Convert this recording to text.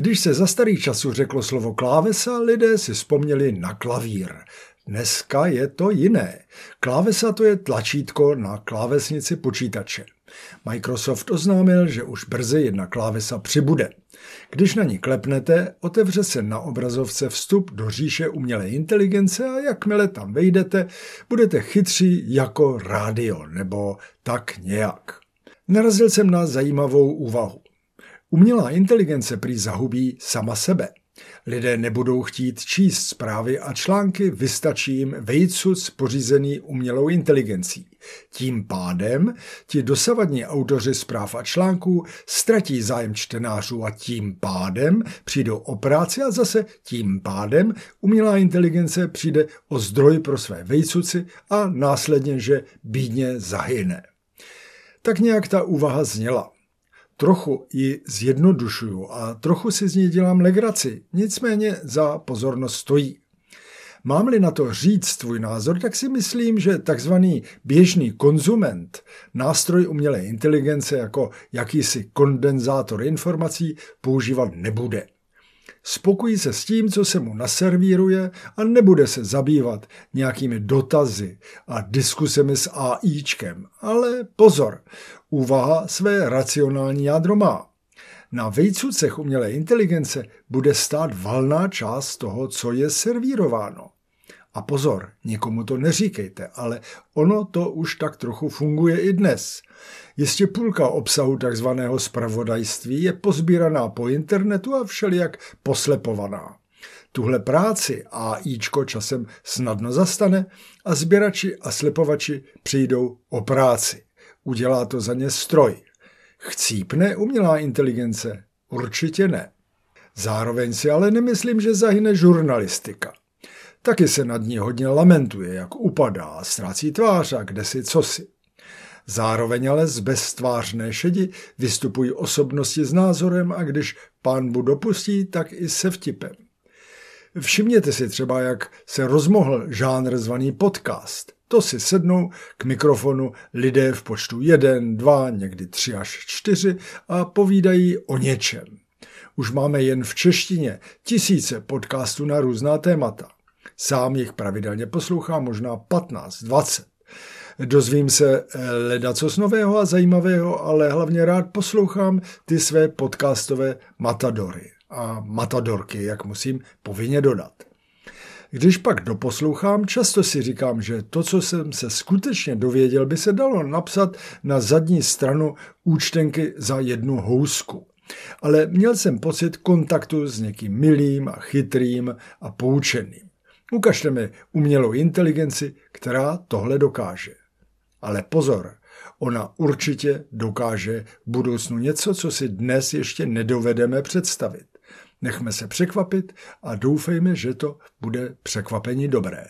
Když se za starých časů řeklo slovo klávesa, lidé si vzpomněli na klavír. Dneska je to jiné. Klávesa to je tlačítko na klávesnici počítače. Microsoft oznámil, že už brzy jedna klávesa přibude. Když na ní klepnete, otevře se na obrazovce vstup do říše umělé inteligence a jakmile tam vejdete, budete chytří jako rádio nebo tak nějak. Narazil jsem na zajímavou úvahu. Umělá inteligence prý zahubí sama sebe. Lidé nebudou chtít číst zprávy a články, vystačí jim vejcuc pořízený umělou inteligencí. Tím pádem ti dosavadní autoři zpráv a článků ztratí zájem čtenářů a tím pádem přijdou o práci a zase tím pádem umělá inteligence přijde o zdroj pro své vejcuci a následně, že bídně zahyne. Tak nějak ta úvaha zněla. Trochu ji zjednodušuju a trochu si z ní dělám legraci, nicméně za pozornost stojí. Mám-li na to říct tvůj názor, tak si myslím, že takzvaný běžný konzument, nástroj umělé inteligence jako jakýsi kondenzátor informací, používat nebude. Spokojí se s tím, co se mu naservíruje a nebude se zabývat nějakými dotazy a diskusemi s AIčkem. Ale pozor, úvaha své racionální jádro má. Na vejcucech umělé inteligence bude stát valná část toho, co je servírováno. A pozor, nikomu to neříkejte, ale ono to už tak trochu funguje i dnes. Jistě půlka obsahu takzvaného spravodajství je pozbíraná po internetu a všelijak poslepovaná. Tuhle práci AIčko časem snadno zastane a sběrači a slepovači přijdou o práci. Udělá to za ně stroj. Chcípne umělá inteligence? Určitě ne. Zároveň si ale nemyslím, že zahyne žurnalistika. Taky se nad ní hodně lamentuje, jak upadá, ztrácí tvář a kde si cosi. Zároveň ale z beztvářné šedi vystupují osobnosti s názorem a když pán Bůh dopustí, tak i se vtipem. Všimněte si třeba, jak se rozmohl žánr zvaný podcast. To si sednou k mikrofonu lidé v počtu jeden, dva, někdy tři až čtyři a povídají o něčem. Už máme jen v češtině tisíce podcastů na různá témata. Sám jich pravidelně poslouchám, možná 15, 20. Dozvím se eh, leda co nového a zajímavého, ale hlavně rád poslouchám ty své podcastové matadory a matadorky, jak musím povinně dodat. Když pak doposlouchám, často si říkám, že to, co jsem se skutečně dověděl, by se dalo napsat na zadní stranu účtenky za jednu housku. Ale měl jsem pocit kontaktu s někým milým a chytrým a poučeným. Ukažte mi umělou inteligenci, která tohle dokáže. Ale pozor, ona určitě dokáže v budoucnu něco, co si dnes ještě nedovedeme představit. Nechme se překvapit a doufejme, že to bude překvapení dobré.